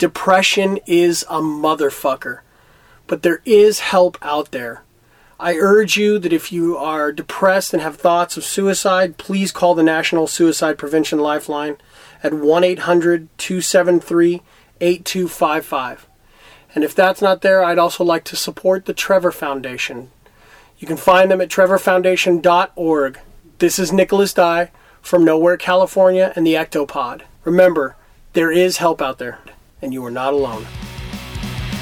Depression is a motherfucker, but there is help out there. I urge you that if you are depressed and have thoughts of suicide, please call the National Suicide Prevention Lifeline at 1 800 273 8255. And if that's not there, I'd also like to support the Trevor Foundation. You can find them at trevorfoundation.org. This is Nicholas Dye from Nowhere, California, and the Ectopod. Remember, there is help out there, and you are not alone.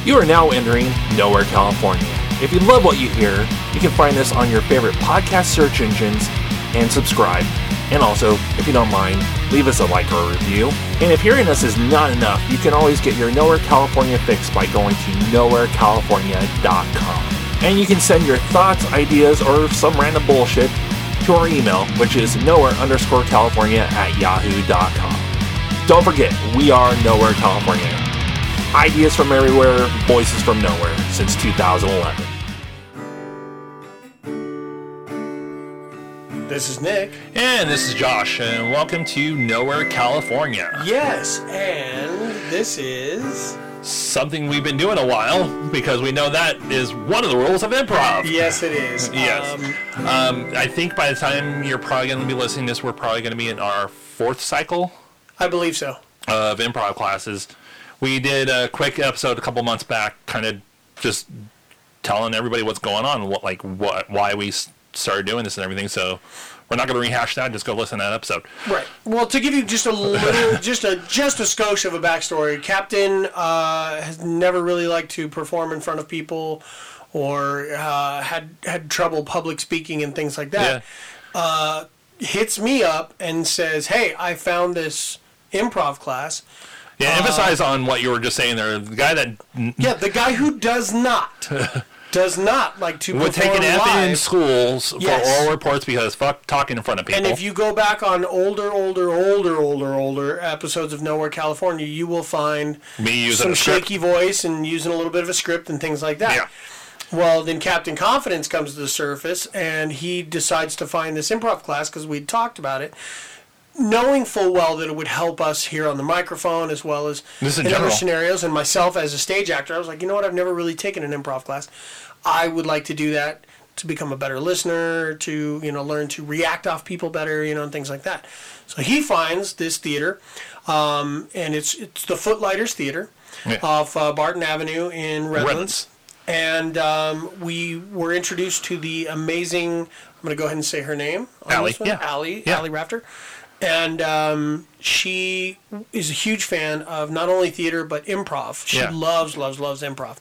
You are now entering Nowhere, California. If you love what you hear, you can find us on your favorite podcast search engines and subscribe. And also, if you don't mind, leave us a like or a review. And if hearing us is not enough, you can always get your Nowhere California fix by going to nowherecalifornia.com. And you can send your thoughts, ideas, or some random bullshit to our email, which is nowhere underscore California at yahoo.com. Don't forget, we are Nowhere California. Ideas from everywhere, voices from nowhere since 2011. This is Nick. And this is Josh, and welcome to Nowhere California. Yes, and this is. Something we've been doing a while because we know that is one of the rules of improv. Yes, it is. Yes. Um, Um, I think by the time you're probably going to be listening to this, we're probably going to be in our fourth cycle I believe so. of improv classes. We did a quick episode a couple months back, kind of just telling everybody what's going on, what like what why we started doing this and everything. So we're not going to rehash that. Just go listen to that episode. Right. Well, to give you just a little, just a just a skosh of a backstory, Captain uh, has never really liked to perform in front of people, or uh, had had trouble public speaking and things like that. Uh, hits me up and says, "Hey, I found this improv class." Yeah, uh, emphasize on what you were just saying there. The guy that Yeah, the guy who does not does not like to would take an F in schools Yes. for oral reports because fuck talking in front of people. And if you go back on older, older, older, older, older episodes of Nowhere California, you will find Me using some a shaky voice and using a little bit of a script and things like that. Yeah. Well, then Captain Confidence comes to the surface, and he decides to find this improv class because we'd talked about it, knowing full well that it would help us here on the microphone as well as in in other scenarios. And myself as a stage actor, I was like, you know what? I've never really taken an improv class. I would like to do that to become a better listener, to you know learn to react off people better, you know, and things like that. So he finds this theater, um, and it's it's the Footlighters Theater Yeah. off uh, Barton Avenue in Redlands. Redlands. And um, we were introduced to the amazing. I'm going to go ahead and say her name. on Allie, yeah. Allie, Yeah. Allie Rafter. And um, she is a huge fan of not only theater but improv. She Yeah. loves, loves, loves improv.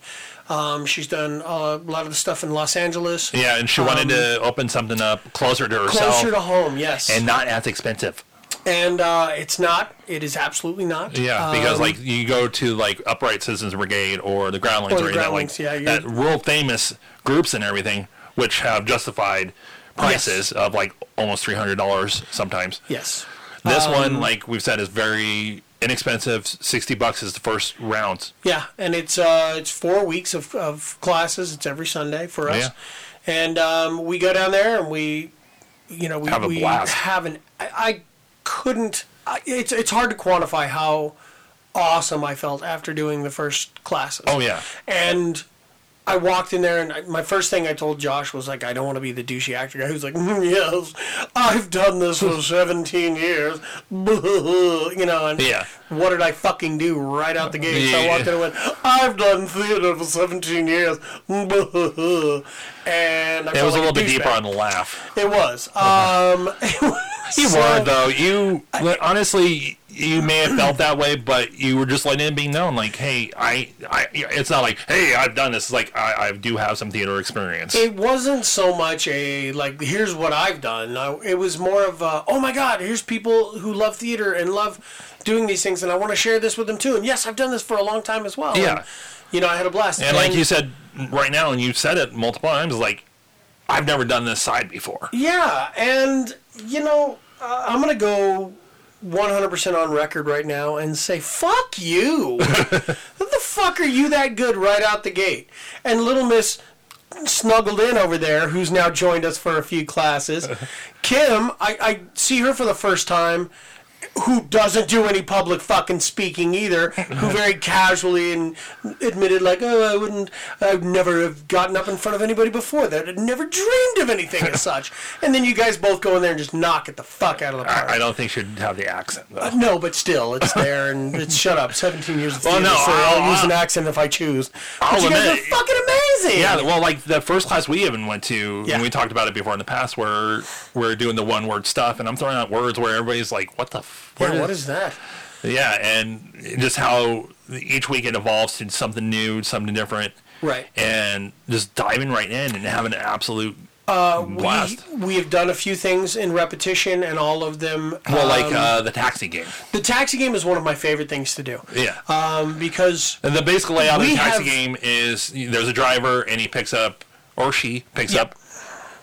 Um, she's done a lot of the stuff in Los Angeles. yeah, and she wanted to open something up closer to herself Um, Closer to home, yes. and not as expensive. And uh, it's not. It is absolutely not. Yeah, because Um, like you go to like Upright Citizens Brigade or the Groundlings Or the or, any of that, Groundlings, yeah, like you're- that world famous groups and everything, which have justified prices of like almost three hundred dollars sometimes. Yes. This Um, one, like we've said, is very inexpensive. Sixty bucks is the first round. Yeah, and it's uh, it's four weeks of, of classes. It's every Sunday for us, Yeah. and um, we go down there and we, you know, we Have a we blast. have an. I, I couldn't. I, it's it's hard to quantify how awesome I felt after doing the first classes. Oh yeah, And I walked in there, and I, my first thing I told Josh was like, I don't want to be the douchey actor guy who's like, "Mm, yes, I've done this for 17 years, you know. And Yeah. what did I fucking do right out the gate? So I walked in and went, I've done theater for 17 years, and I it was a like little bit douchebag. deeper on the laugh. It was. Um, You so- weren't though. You honestly, you may have felt that way, but you were just letting it be known, like, hey, I, I. It's not like, hey, I've done this. It's like I, I do have some theater experience. It wasn't so much a like here's what I've done. I, it was more of a, oh my god, here's people who love theater and love doing these things, and I want to share this with them too. And yes, I've done this for a long time as well. Yeah. And, you know, I had a blast. and like you said right now, and you said it multiple times, like, I've never done this side before. yeah, and you know, uh, I'm gonna go 100% on record right now and say, fuck you. what the fuck are you that good right out the gate? And little Miss snuggled in over there, who's now joined us for a few classes. Kim, I, I see her for the first time. Who doesn't do any public fucking speaking either, who very casually and admitted like, oh, I wouldn't, I'd never have gotten up in front of anybody before that. I'd never dreamed of anything as such. And then you guys both go in there and just knock it the fuck out of the park. I, I don't think she'd have the accent though. no, but still, it's there, and it's shut up. Seventeen years of Well, theater, no, so I'll- I'll, use an accent if I choose. But I'll you guys admit it. fucking amazing. Yeah, well, like the first class we even went to, Yeah. and we talked about it before in the past, where we're doing the one word stuff, and I'm throwing out words where everybody's like, "What the? F- Yeah, what is that? Yeah, and just how each week it evolves to something new, something different, Right. and just diving right in and having an absolute Uh, blast. we, we have done a few things in repetition, and all of them. well, like um, uh, the taxi game. the taxi game is one of my favorite things to do. Yeah. Um, because And the basic layout of the taxi have- game is there's a driver and he picks up or she picks up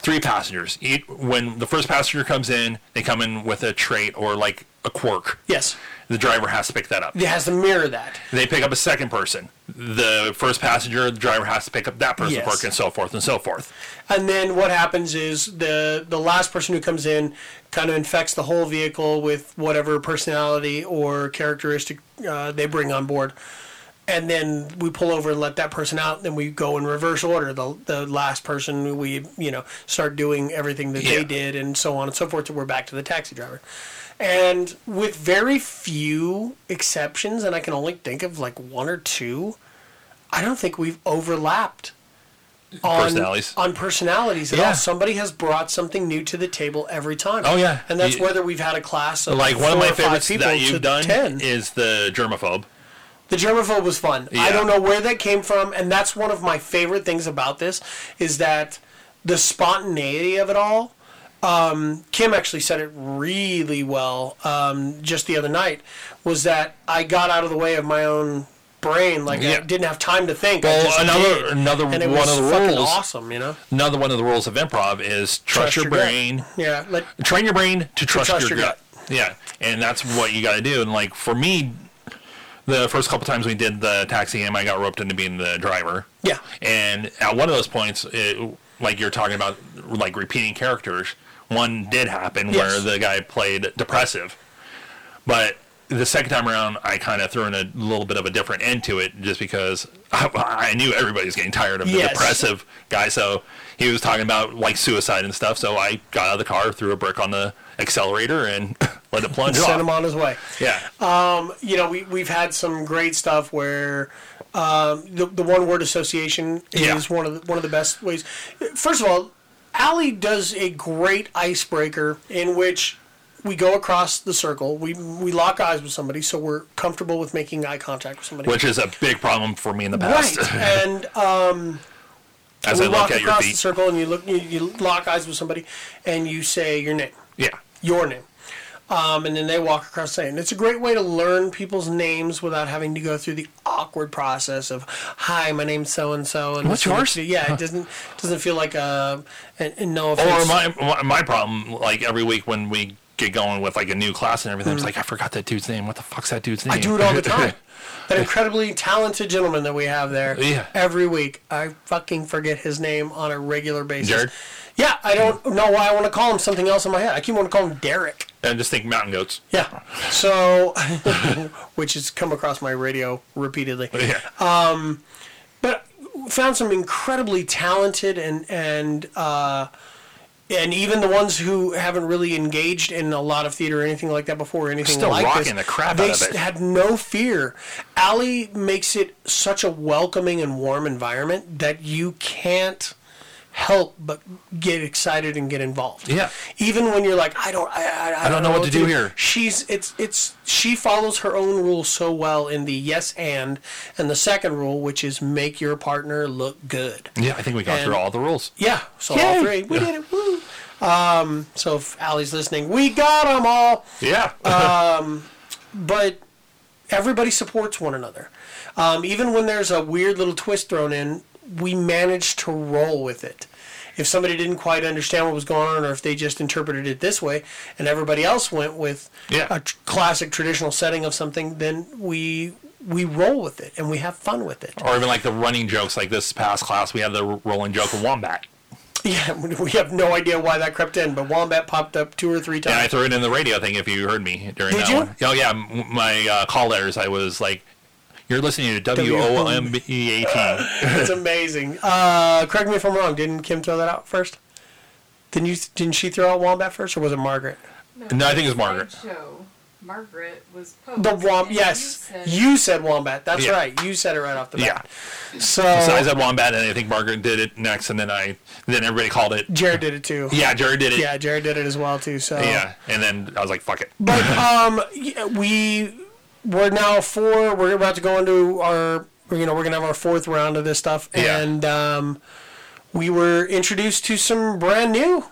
three passengers. Each, when the first passenger comes in, they come in with a trait or like a quirk. yes, The driver has to pick that up. it has to mirror that. They pick up a second person. The first passenger, the driver has to pick up that person, Yes. and so forth and so forth. And then what happens is the the last person who comes in kind of infects the whole vehicle with whatever personality or characteristic uh, they bring on board. And then we pull over and let that person out. Then we go in reverse order. The the last person we you know start doing everything that Yeah. they did and so on and so forth. So we're back to the taxi driver. And with very few exceptions, and I can only think of like one or two, I don't think we've overlapped on Personalities. on personalities at Yeah. all. Somebody has brought something new to the table every time. Oh, yeah. and that's You- whether we've had a class of Like one of my favorites people that you've done 10. is the germaphobe. The germaphobe was fun. I don't know where that came from, and that's one of my favorite things about this is that the spontaneity of it all. Um, Kim actually said it really well um, just the other night. Was that I got out of the way of my own brain, like I didn't have time to think. Well, another- did. another one was of the rules- awesome, you know. Another one of the rules of improv is trust, your, gut. brain. Yeah, let, train your brain to trust, trust your, your gut. Yeah, and that's what you got to do. And like for me, the first couple times we did the taxi game, I got roped into being the driver. Yeah. and at one of those points, it, like you're talking about, like repeating characters. One did happen Yes. where the guy played depressive, but the second time around, I kind of threw in a little bit of a different end to it, just because I, I knew everybody's getting tired of the Yes. depressive guy. So he was talking about like suicide and stuff. So I got out of the car, threw a brick on the accelerator, and let it plunge send off. him on his way. Yeah, you know, we, we've had some great stuff where um, the, the one word association Yeah. is one of the, one of the best ways. First of all, Allie does a great icebreaker in which we go across the circle. We we lock eyes with somebody, so we're comfortable with making eye contact with somebody. which is a big problem for me in the past. right, and um, As we I walk look at your across the circle, and you look, you, you lock eyes with somebody, and you say your name yeah, your name. Um, and then they walk across saying it's a great way to learn people's names without having to go through the awkward process of hi my name's so and so and What's this is what yours? yeah it doesn't doesn't feel like uh, a and, and no Or offense my my- my problem, like every week when we get going with like a new class and everything, it's mm. like I forgot that dude's name. What the fuck's that dude's name? I do it all the time that incredibly talented gentleman that we have there Yeah. every week I fucking forget his name on a regular basis Jared? Yeah I don't know why I want to call him something else in my head I keep wanting to call him Derek and just think mountain goats. Yeah. So, which has come across my radio repeatedly. Yeah. But found some incredibly talented and and uh, and even the ones who haven't really engaged in a lot of theater or anything like that before, or anything Still like rocking this, the crap they out of it. had no fear. Allie makes it such a welcoming and warm environment that you can't help but get excited and get involved. Yeah. Even when you're like, I don't, I, I, I don't know what to do here. She's it's it's she follows her own rules so well in the yes and and the second rule, which is make your partner look good. yeah, I think we got And- through all the rules. Yeah, so Yay. all three, we did it. Woo. Um, so if Allie's listening, we got them all. Yeah. But everybody supports one another. Um, even when there's a weird little twist thrown in, we manage to roll with it. If somebody didn't quite understand what was going on, or if they just interpreted it this way, and everybody else went with Yeah. a tr- classic traditional setting of something, then we we roll with it and we have fun with it. or even like the running jokes, like this past class, we had the rolling joke of wombat. Yeah, we have no idea why that crept in, but Wombat popped up two or three times. And I threw it in the radio thing if you heard me during Did that you? one. Oh yeah, my uh, call letters. I was like, "You're listening to W O M B E A T." it's amazing. Uh, correct me if I'm wrong. Didn't Kim throw that out first? Didn't you? Didn't she throw out Wombat first, or was it Margaret? No, I think it's Margaret. Show. Margaret was posed. The Wom. and Yes, you said- you said Wombat. That's Yeah. right. You said it right off the Yeah. bat. So, So I said Wombat, and I think Margaret did it next, and then I then everybody called it. Jared did it too. Yeah, Jared did it. Yeah, Jared did it as well too. So Yeah, and then I was like, "Fuck it." But um, yeah, we we're now four. We're about to go into our. You know, we're gonna have our fourth round of this stuff, Yeah. and um, we were introduced to some brand new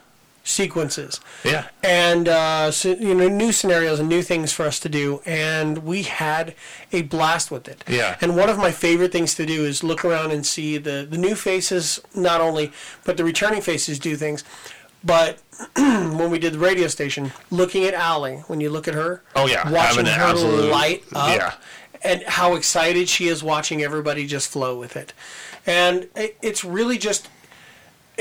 sequences Yeah, and uh, so, you know new scenarios and new things for us to do and we had a blast with it Yeah. and one of my favorite things to do is look around and see the the new faces not only but the returning faces do things but when we did the radio station looking at Allie when you look at her Oh, yeah. watching her absolute- light up yeah. and how excited she is watching everybody just flow with it and it, it's really just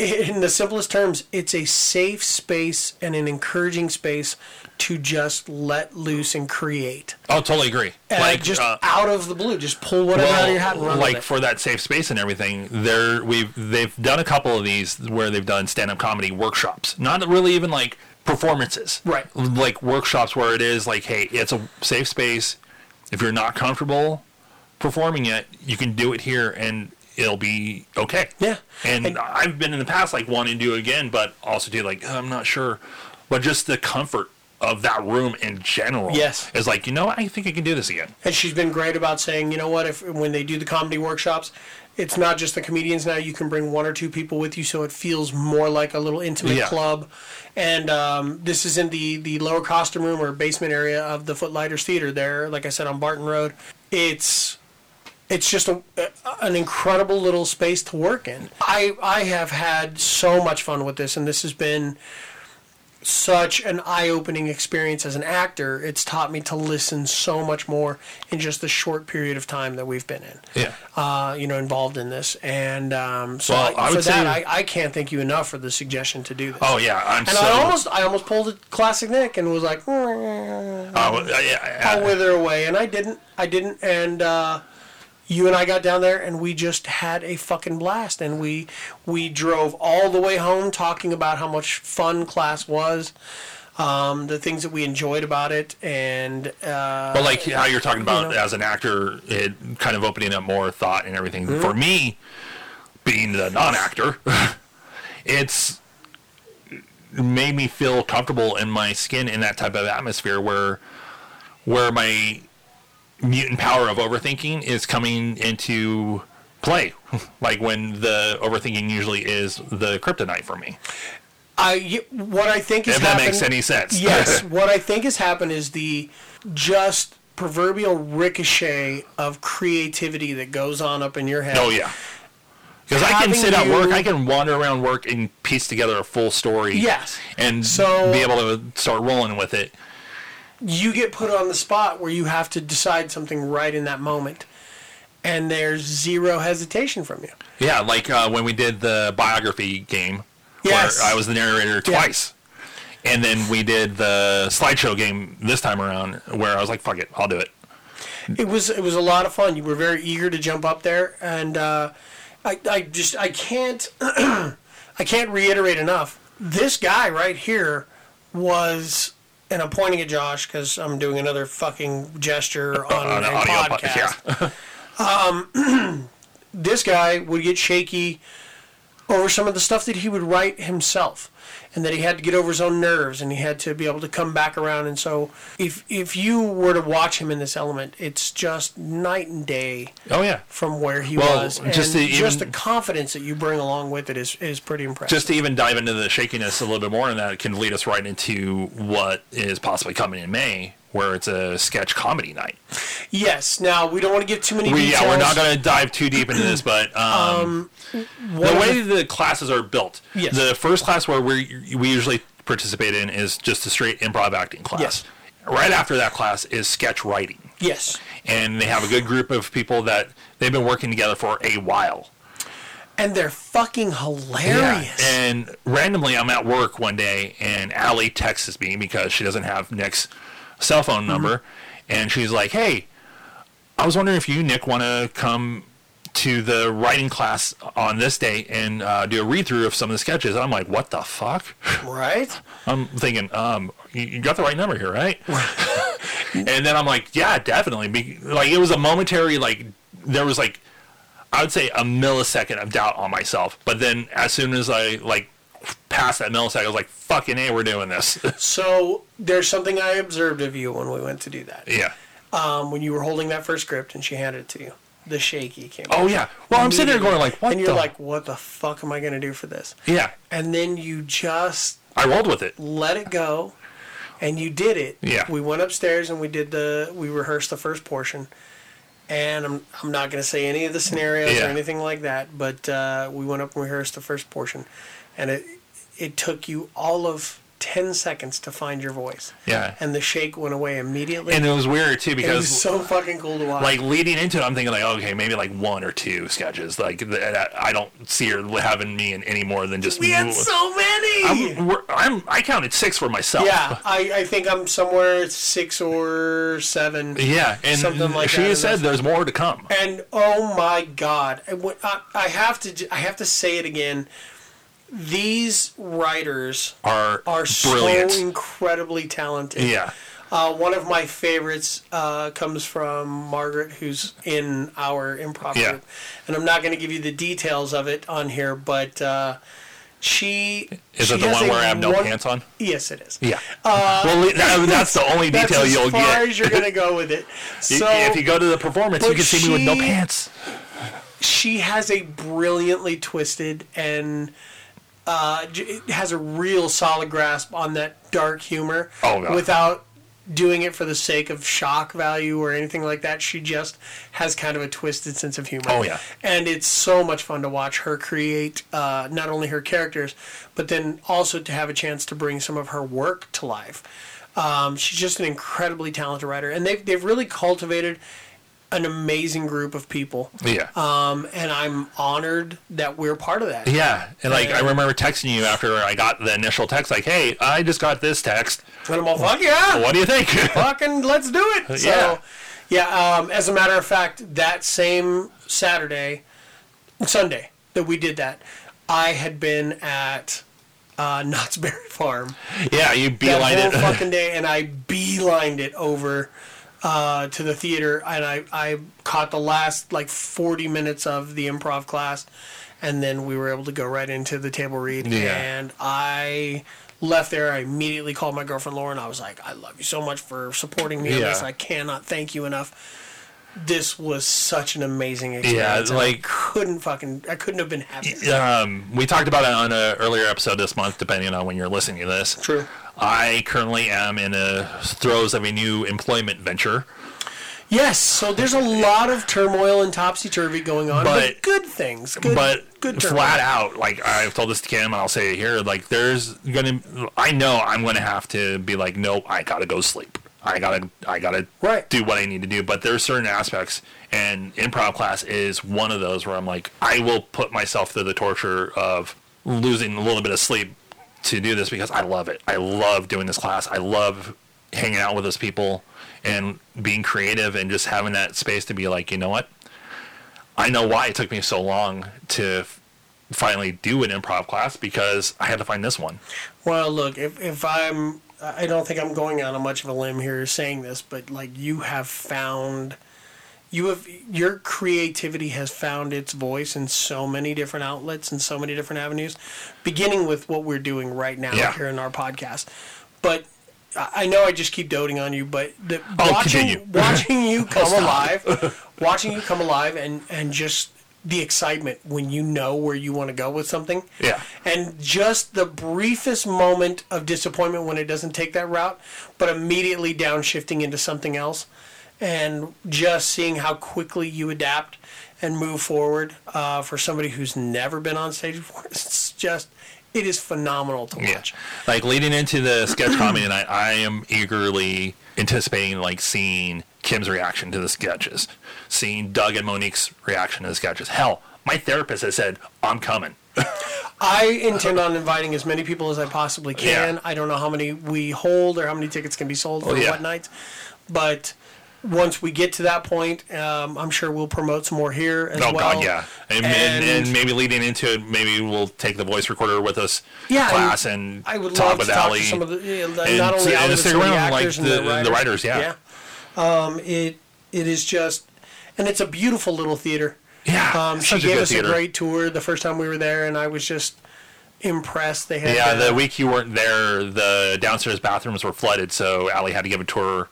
in the simplest terms, it's a safe space and an encouraging space to just let loose and create. I'll totally agree. And like just uh, out of the blue, just pull whatever out of your hat and run like for that safe space and everything, there we've they've done a couple of these where they've done stand up comedy workshops. Not really even like performances. Right. Like workshops where it is like, hey, it's a safe space. If you're not comfortable performing it, you can do it here and it'll be okay. Yeah. And, And- I've been in the past like wanting to do it again, but also do like I'm not sure. But just the comfort of that room in general Yes. is like, you know, what? I think I can do this again. And she's been great about saying, you know what, if when they do the comedy workshops, it's not just the comedians now. You can bring one or two people with you, so it feels more like a little intimate Yeah. club. And um, this is in the the lower costume room or basement area of the Footlighters Theater. There, like I said, on Barton Road. It's it's just a, an incredible little space to work in. I I have had so much fun with this, and this has been such an eye-opening experience as an actor. It's taught me to listen so much more in just the short period of time that we've been in. Yeah. Uh, you know, involved in this, and um, so Well, I, I for that, I, I can't thank you enough for the suggestion to do this. Oh yeah, I'm and so. I almost, I almost pulled a classic Nick and was like, "Mm, Oh, yeah, I'll wither away, and I didn't. I didn't, and uh, you and I got down there, and we just had a fucking blast, and we we drove all the way home talking about how much fun class was, um, the things that we enjoyed about it, and uh, But like how you're talking about you know. as an actor, it kind of opening up more thought and everything. Mm-hmm. For me, being the non-actor, it's made me feel comfortable in my skin in that type of atmosphere where where my mutant power of overthinking is coming into play. like when the overthinking usually is the kryptonite for me. I what I think is If that happened, makes any sense. yes, what I think has happened is the just proverbial ricochet of creativity that goes on up in your head. Oh yeah. Because I can sit at work, I can wander around work and piece together a full story. Yes. And So- be able to start rolling with it. You get put on the spot where you have to decide something right in that moment and there's zero hesitation from you Yeah, like uh, when we did the biography game, Yes. where I was the narrator Yeah. twice. And then we did the slideshow game this time around, where I was like, "Fuck it, I'll do it." it was it was a lot of fun you were very eager to jump up there and uh, I, I just i can't i can't reiterate enough this guy right here was and i'm pointing at josh because i'm doing another fucking gesture on, On a an po- podcast yeah. Um, this guy would get shaky over some of the stuff that he would write himself and that he had to get over his own nerves and he had to be able to come back around. And so if if you were to watch him in this element it's just night and day oh yeah. from where he Well, was. just and to just even- the confidence that you bring along with it is is pretty impressive. Just to even dive into the shakiness a little bit more, and that can lead us right into what is possibly coming in May, where it's a sketch comedy night. yes now we don't want to give too many We, details yeah, we're not going to dive too deep into this, but um, One the way the classes are built. Yes. The first class where we we usually participate in is just a straight improv acting class. Yes. Right after that class is sketch writing, yes and they have a good group of people that they've been working together for a while. and they're fucking hilarious. And randomly, I'm at work one day, and Allie texts me because she doesn't have Nick's cell phone number, and she's like, "Hey, I was wondering if you, Nick, want to come to the writing class on this day and uh, do a read through of some of the sketches." And I'm like, "What the fuck?" right? I'm thinking, um, you, you got the right number here, right? and then I'm like, yeah, definitely. Be- like it was a momentary, like there was like, I would say a millisecond of doubt on myself. But then as soon as I like passed that millisecond, I was like, fucking a, we're doing this. So there's something I observed of you when we went to do that. yeah. Um, when you were holding that first script and she handed it to you, the shaky came. Oh yeah. Well, I'm sitting there going like, what? and you're the? like, what the fuck am I going to do for this? yeah. And then you just I rolled with it. let it go, and you did it. Yeah. We went upstairs and we did the we rehearsed the first portion, and I'm I'm not going to say any of the scenarios Yeah. or anything like that, but uh, we went up and rehearsed the first portion, and it it took you all of ten seconds to find your voice, Yeah. and the shake went away immediately. And it was weird too because it was so fucking cool to watch. like leading into it, I'm thinking like, okay, maybe like one or two sketches. Like I don't see her having me in any more than just we had so many. I'm, I'm I counted six for myself. yeah, I, I think I'm somewhere six or seven. yeah, and Something like she that, has said there's more to come. And oh my god, I, I have to I have to say it again. These writers Are are brilliant. so incredibly talented. yeah, Uh, one of my favorites uh, comes from Margaret, who's in our improv Yeah. group, and I'm not going to give you the details of it on here, but uh, she is she it the one where I have no one- pants on? Yes, it is. Yeah. well, that, that's the only detail you'll get. as far as you're going to go with it. So if you go to the performance, you can see me with no pants. she has a brilliantly twisted and uh, it has a real solid grasp on that dark humor Oh, God. without doing it for the sake of shock value or anything like that. She just has kind of a twisted sense of humor. Oh, yeah. And it's so much fun to watch her create uh, not only her characters, but then also to have a chance to bring some of her work to life. Um, she's just an incredibly talented writer, and they've, they've really cultivated an amazing group of people. Yeah. Um, and I'm honored that we're part of that. yeah, and like I remember texting you after I got the initial text, like, "Hey, I just got this text. And I'm all, fuck yeah, What do you think?" fucking let's do it. So, Yeah. yeah. Um, as a matter of fact, that same Saturday, Sunday that we did that, I had been at uh, Knott's Berry Farm yeah, you that beeline whole it. fucking day, and I beelined it over uh, to the theater, and I, I caught the last like 40 minutes of the improv class, and then we were able to go right into the table read, Yeah. and I left there. I immediately called my girlfriend Lauren. I was like, I love you so much for supporting me on Yeah. this. I cannot thank you enough. This was such an amazing experience. and like- I couldn't fucking, I couldn't have been happier. um, we talked about it on an earlier episode this month, depending on when you're listening to this. True. I currently am in the throes of a new employment venture. Yes, so there's a lot of turmoil and topsy turvy going on, but, But- good things. Good, but good turmoil. flat out, like I've told this to Kim, and I'll say it here, like there's gonna, I know I'm gonna have to be like, nope, I gotta go sleep. I gotta, I gotta Right. do what I need to do. But there's certain aspects, and improv class is one of those where I'm like, I will put myself through the torture of losing a little bit of sleep to do this because I love it. I love doing this class. I love hanging out with those people and being creative and just having that space to be like, you know what? I know why it took me so long to finally do an improv class because I had to find this one. Well, look, if, if I'm, I don't think I'm going on a much of a limb here saying this, but like you have found, you have, your creativity has found its voice in so many different outlets and so many different avenues, beginning with what we're doing right now Yeah. here in our podcast. But I know I just keep doting on you, but the, watching, continue. watching you come alive, watching you come alive and, and just the excitement when you know where you want to go with something. Yeah. And just the briefest moment of disappointment when it doesn't take that route, but immediately downshifting into something else. And just seeing how quickly you adapt and move forward uh, for somebody who's never been on stage before. It's just, it is phenomenal to watch. Yeah. Like leading into the sketch comedy tonight, I am eagerly anticipating like seeing Kim's reaction to the sketches, seeing Doug and Monique's reaction to the sketches. Hell, my therapist has said I'm coming. I intend on inviting as many people as I possibly can. Yeah. I don't know how many we hold or how many tickets can be sold for Oh, yeah. what nights, but once we get to that point, um, I'm sure we'll promote some more here as Oh well. God, yeah, and, and, And- and maybe leading into it, maybe we'll take the voice recorder with us Yeah, class and, I would talk love with to talk Allie. to some of the yeah, and not only and stick around, like, actors and the- the, the writers. writers, yeah. Um, it it is just, and it's a beautiful little theater. yeah, Um, she gave us theater. a great tour the first time we were there, and I was just impressed. They had Yeah, the week you weren't there, the downstairs bathrooms were flooded, so Allie had to give a tour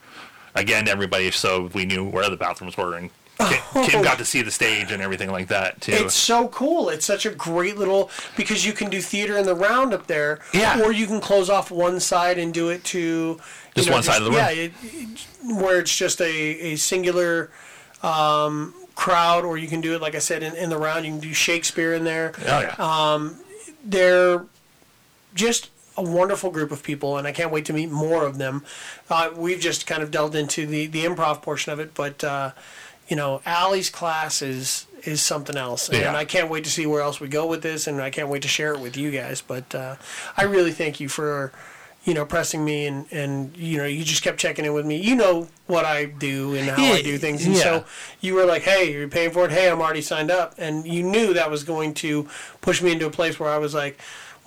again everybody, so we knew where the bathrooms were, and Kim, got to see the stage and everything like that too. It's so cool. It's such a great little because you can do theater in the round up there, Yeah. or you can close off one side and do it to Just one side of the room. Yeah, it, it- where it's just a, a singular um, crowd, or you can do it like I said in, in the round. You can do Shakespeare in there. oh yeah, Um, They're just a wonderful group of people, and I can't wait to meet more of them. Uh, we've just kind of delved into the, the improv portion of it, but uh, you know, Allie's class is is something else, Yeah. and I can't wait to see where else we go with this, and I can't wait to share it with you guys. But uh, I really thank you for you know pressing me, and and you know you just kept checking in with me. You know what I do and how I do things, and yeah. so you were like, "Hey, you're paying for it. Hey, I'm already signed up," and you knew that was going to push me into a place where I was like,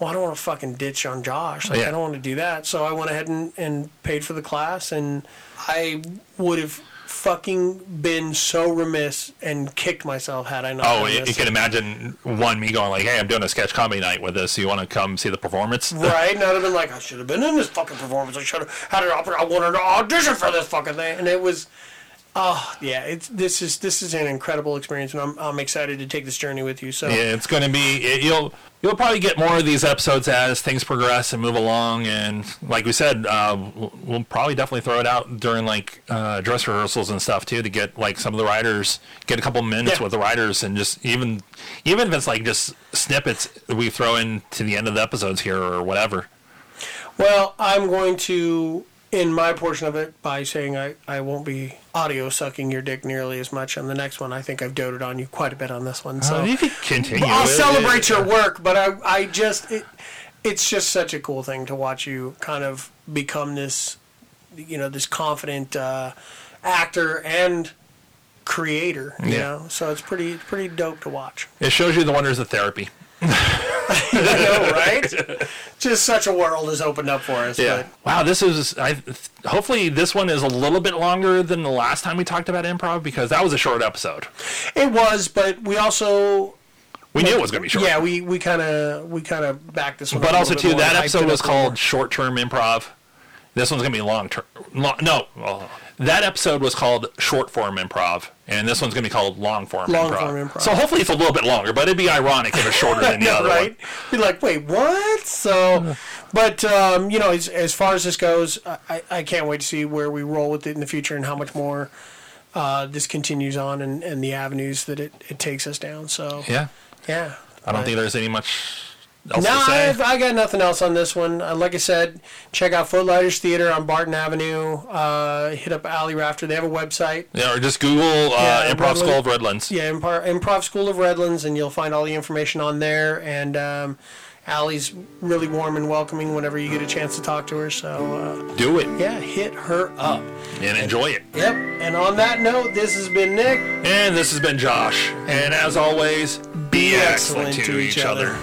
"Well, I don't want to fucking ditch on Josh. Like, Yeah. I don't want to do that." So I went ahead and, and paid for the class, and I would have fucking been so remiss and kicked myself had I not. Oh, you, you can imagine one me going like, "Hey, I'm doing a sketch comedy night with this. You want to come see the performance?" Right, and I'd have been like, I should have been in this fucking performance. I should have had an opera. I wanted to audition for this fucking thing, and it was, oh yeah, it's this is this is an incredible experience, and I'm I'm excited to take this journey with you. So Yeah, it's going to be. It, you'll you'll probably get more of these episodes as things progress and move along. And like we said, uh, we'll, probably definitely throw it out during like uh, dress rehearsals and stuff too to get like some of the writers get a couple minutes Yeah. with the writers and just even even if it's like just snippets we throw in to the end of the episodes here or whatever. Well, I'm going to in my portion of it by saying I, I won't be audio sucking your dick nearly as much on the next one. I think I've doted on you quite a bit on this one. So Uh, you can continue. I'll celebrate your work, but I I just it, it's just such a cool thing to watch you kind of become this you know this confident uh, actor and creator. You Yeah. know, so it's pretty pretty dope to watch. It shows you the wonders of therapy. I know, right? just such a world has opened up for us. But Wow, this is. I hopefully this one is a little bit longer than the last time we talked about improv because that was a short episode. it was, but we also We knew it was going to be short. Yeah, we we kind of we kind of backed this one. up but a also bit too, more that episode was up a little called short-term improv. This one's going to be long term. Long, no, well, that episode was called short-form improv, and this one's going to be called long-form Long improv. form improv. So hopefully it's a little bit longer, but it'd be ironic if it's shorter than the more, other right? one. Be like, wait, what? So, but um, you know, as, as far as this goes, I, I can't wait to see where we roll with it in the future and how much more uh, this continues on and, and the avenues that it, it takes us down. So, Yeah, yeah. I don't think there's any much else No, to. I've, I got nothing else on this one. Uh, like I said, check out Footlighters Theater on Barton Avenue. Uh, hit up Allie Rafter. They have a website. yeah, or just Google uh, Yeah, Improv Redland- School of Redlands. Yeah, Improv, Improv School of Redlands, and you'll find all the information on there. And um, Allie's really warm and welcoming whenever you get a chance to talk to her. So, uh, Do it yeah, hit her up. and enjoy it. Yep. And on that note, this has been Nick. And this has been Josh. And as always, be, excellent, to, each other.